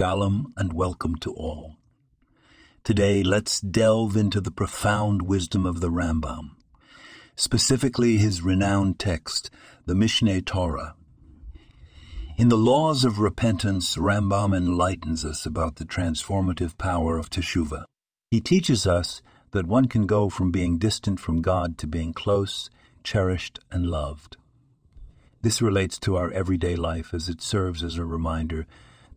Shalom and welcome to all. Today, let's delve into the profound wisdom of the Rambam, specifically his renowned text, the Mishneh Torah. In the laws of repentance, Rambam enlightens us about the transformative power of teshuvah. He teaches us that one can go from being distant from God to being close, cherished, and loved. This relates to our everyday life as it serves as a reminder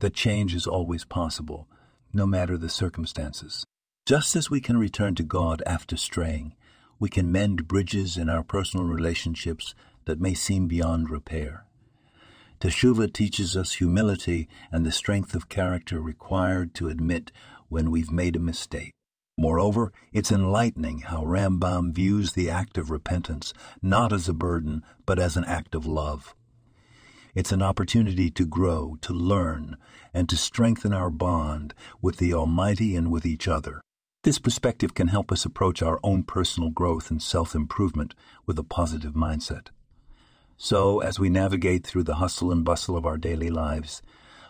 that change is always possible, no matter the circumstances. Just as we can return to God after straying, we can mend bridges in our personal relationships that may seem beyond repair. Teshuvah teaches us humility and the strength of character required to admit when we've made a mistake. Moreover, it's enlightening how Rambam views the act of repentance not as a burden, but as an act of love. It's an opportunity to grow, to learn, and to strengthen our bond with the Almighty and with each other. This perspective can help us approach our own personal growth and self improvement with a positive mindset. So, as we navigate through the hustle and bustle of our daily lives,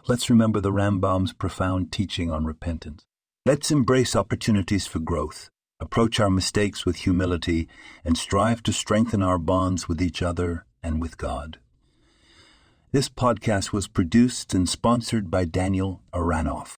let's remember the Rambam's profound teaching on repentance. Let's embrace opportunities for growth, approach our mistakes with humility, and strive to strengthen our bonds with each other and with God. This podcast was produced and sponsored by Daniel Aranoff.